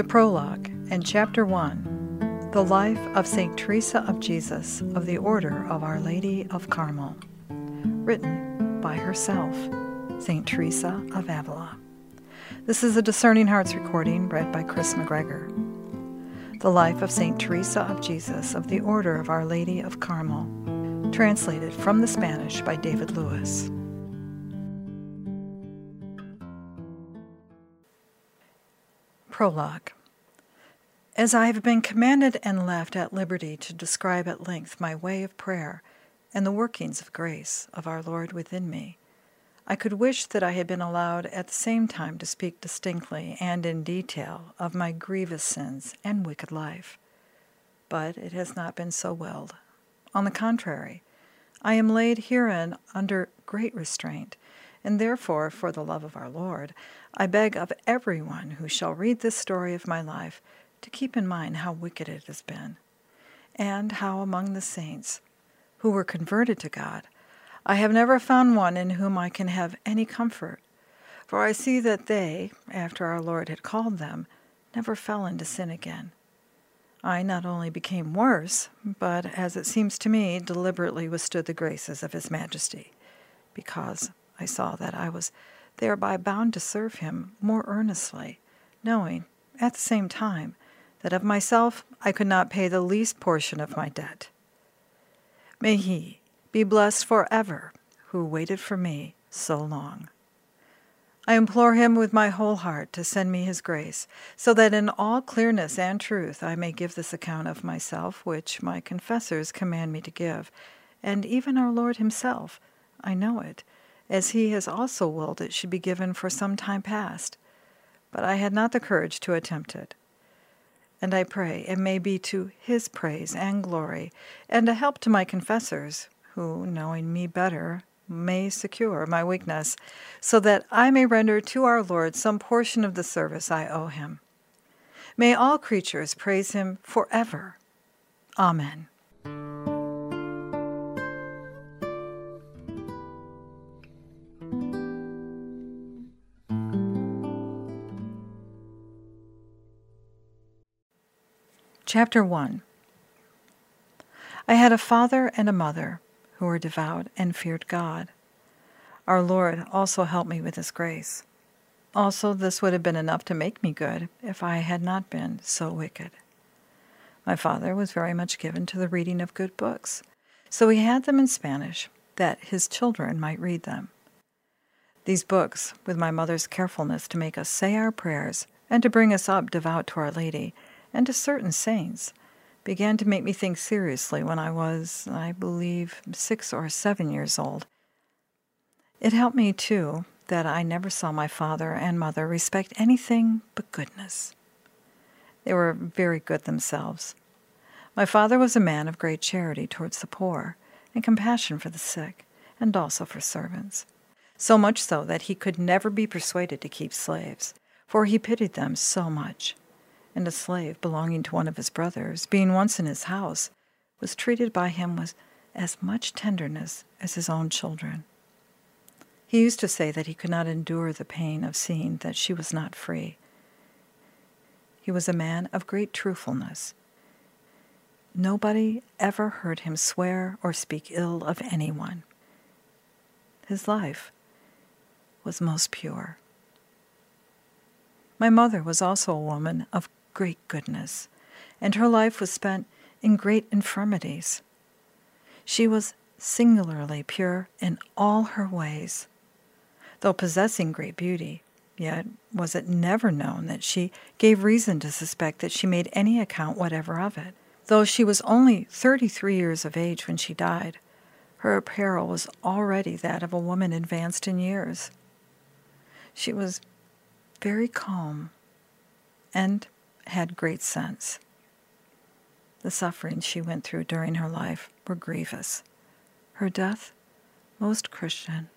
The Prologue and Chapter 1 The Life of St. Teresa of Jesus of the Order of Our Lady of Carmel. Written by herself, St. Teresa of Avila. This is a Discerning Hearts recording read by Chris McGregor. The Life of St. Teresa of Jesus of the Order of Our Lady of Carmel. Translated from the Spanish by David Lewis. Prologue. As I have been commanded and left at liberty to describe at length my way of prayer and the workings of grace of our Lord within me, I could wish that I had been allowed at the same time to speak distinctly and in detail of my grievous sins and wicked life. But it has not been so willed. On the contrary, I am laid herein under great restraint and therefore, for the love of our Lord, I beg of everyone who shall read this story of my life to keep in mind how wicked it has been, and how among the saints who were converted to God, I have never found one in whom I can have any comfort. For I see that they, after our Lord had called them, never fell into sin again. I not only became worse, but, as it seems to me, deliberately withstood the graces of His Majesty, because I saw that I was thereby bound to serve him more earnestly, knowing, at the same time, that of myself I could not pay the least portion of my debt. May he be blessed forever who waited for me so long. I implore him with my whole heart to send me his grace, so that in all clearness and truth I may give this account of myself which my confessors command me to give, and even our Lord himself, I know it, as he has also willed it should be given for some time past. But I had not the courage to attempt it. And I pray it may be to his praise and glory, and a help to my confessors, who, knowing me better, may secure my weakness, so that I may render to our Lord some portion of the service I owe him. May all creatures praise him forever. Amen. Chapter 1 I had a father and a mother who were devout and feared God. Our Lord also helped me with His grace. Also, this would have been enough to make me good if I had not been so wicked. My father was very much given to the reading of good books, so he had them in Spanish that his children might read them. These books, with my mother's carefulness to make us say our prayers and to bring us up devout to Our Lady, and to certain saints, began to make me think seriously when I was, I believe, six or seven years old. It helped me, too, that I never saw my father and mother respect anything but goodness. They were very good themselves. My father was a man of great charity towards the poor and compassion for the sick, and also for servants, so much so that he could never be persuaded to keep slaves, for he pitied them so much and a slave belonging to one of his brothers, being once in his house, was treated by him with as much tenderness as his own children. He used to say that he could not endure the pain of seeing that she was not free. He was a man of great truthfulness. Nobody ever heard him swear or speak ill of anyone. His life was most pure. My mother was also a woman of great goodness, and her life was spent in great infirmities. She was singularly pure in all her ways. Though possessing great beauty, yet was it never known that she gave reason to suspect that she made any account whatever of it. Though she was only thirty three years of age when she died, her apparel was already that of a woman advanced in years. She was very calm and had great sense. The sufferings she went through during her life were grievous. Her death, most Christian.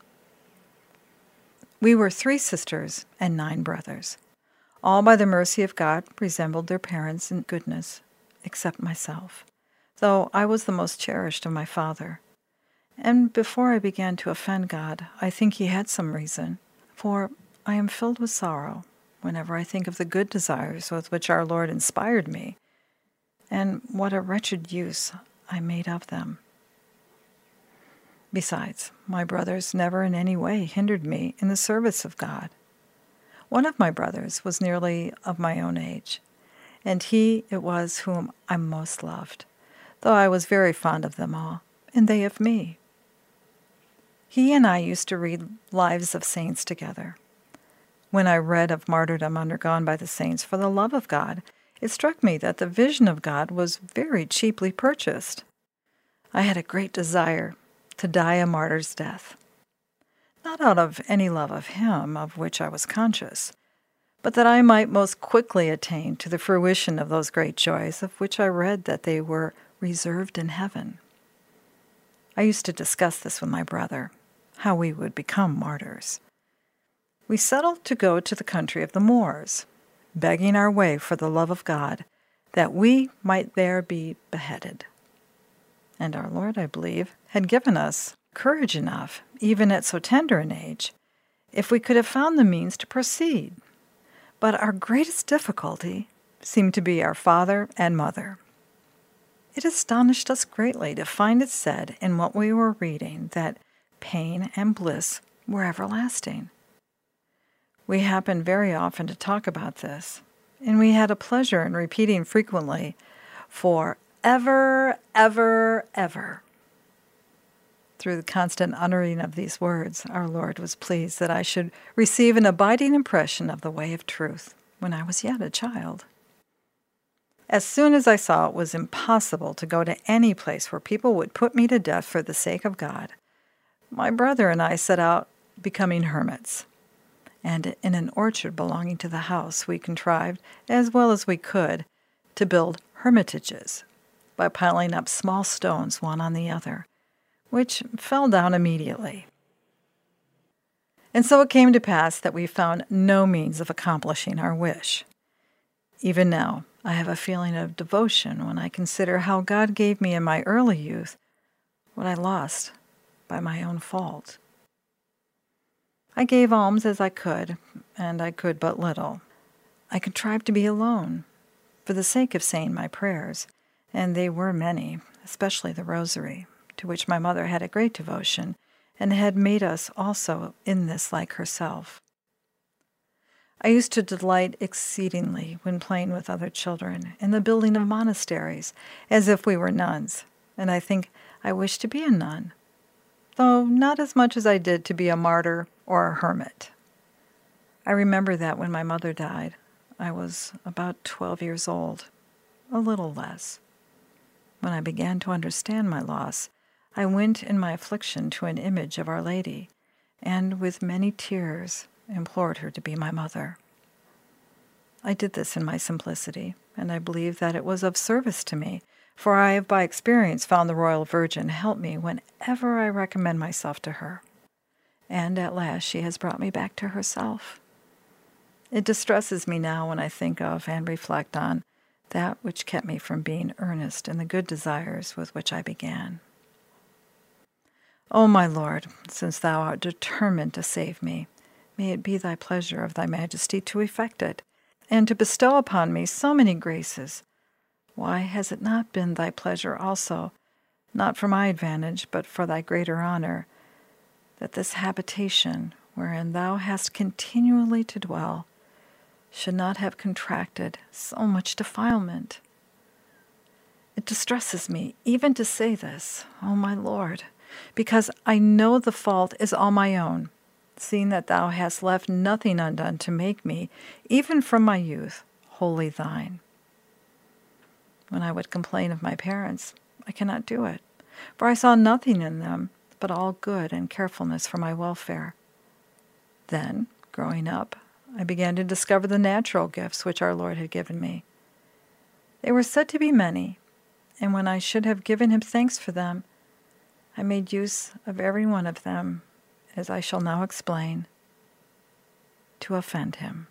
We were three sisters and nine brothers. All, by the mercy of God, resembled their parents in goodness, except myself, though I was the most cherished of my father. And before I began to offend God, I think he had some reason, for I am filled with sorrow whenever I think of the good desires with which our Lord inspired me, and what a wretched use I made of them. Besides, my brothers never in any way hindered me in the service of God. One of my brothers was nearly of my own age, and he it was whom I most loved, though I was very fond of them all, and they of me. He and I used to read Lives of Saints together. When I read of martyrdom undergone by the saints for the love of God, it struck me that the vision of God was very cheaply purchased. I had a great desire to die a martyr's death. Not out of any love of Him, of which I was conscious, but that I might most quickly attain to the fruition of those great joys of which I read that they were reserved in heaven. I used to discuss this with my brother, how we would become martyrs. We settled to go to the country of the Moors, begging our way for the love of God, that we might there be beheaded. And our Lord, I believe, had given us courage enough, even at so tender an age, if we could have found the means to proceed. But our greatest difficulty seemed to be our father and mother. It astonished us greatly to find it said in what we were reading that pain, and bliss were everlasting. We happened very often to talk about this, and we had a pleasure in repeating frequently, for ever, ever, ever. Through the constant uttering of these words, our Lord was pleased that I should receive an abiding impression of the way of truth when I was yet a child. As soon as I saw it was impossible to go to any place where people would put me to death for the sake of God, my brother and I set out becoming hermits. And in an orchard belonging to the house, we contrived, as well as we could, to build hermitages by piling up small stones one on the other, which fell down immediately. And so it came to pass that we found no means of accomplishing our wish. Even now, I have a feeling of devotion when I consider how God gave me in my early youth what I lost by my own fault. I gave alms as I could, and I could but little. I contrived to be alone, for the sake of saying my prayers, and they were many, especially the rosary, to which my mother had a great devotion, and had made us also in this like herself. I used to delight exceedingly when playing with other children in the building of monasteries, as if we were nuns, and I think I wished to be a nun though not as much as I did to be a martyr or a hermit. I remember that when my mother died, I was about 12 years old, a little less. When I began to understand my loss, I went in my affliction to an image of Our Lady, and with many tears implored her to be my mother. I did this in my simplicity, and I believe that it was of service to me for I have by experience found the Royal Virgin help me whenever I recommend myself to her. And at last she has brought me back to herself. It distresses me now when I think of and reflect on that which kept me from being earnest in the good desires with which I began. O my Lord, since thou art determined to save me, may it be thy pleasure of thy majesty to effect it, and to bestow upon me so many graces why has it not been thy pleasure also, not for my advantage, but for thy greater honor, that this habitation, wherein thou hast continually to dwell, should not have contracted so much defilement? It distresses me even to say this, O oh my Lord, because I know the fault is all my own, seeing that thou hast left nothing undone to make me, even from my youth, wholly thine. When I would complain of my parents, I cannot do it, for I saw nothing in them but all good and carefulness for my welfare. Then, growing up, I began to discover the natural gifts which our Lord had given me. They were said to be many, and when I should have given him thanks for them, I made use of every one of them, as I shall now explain, to offend him.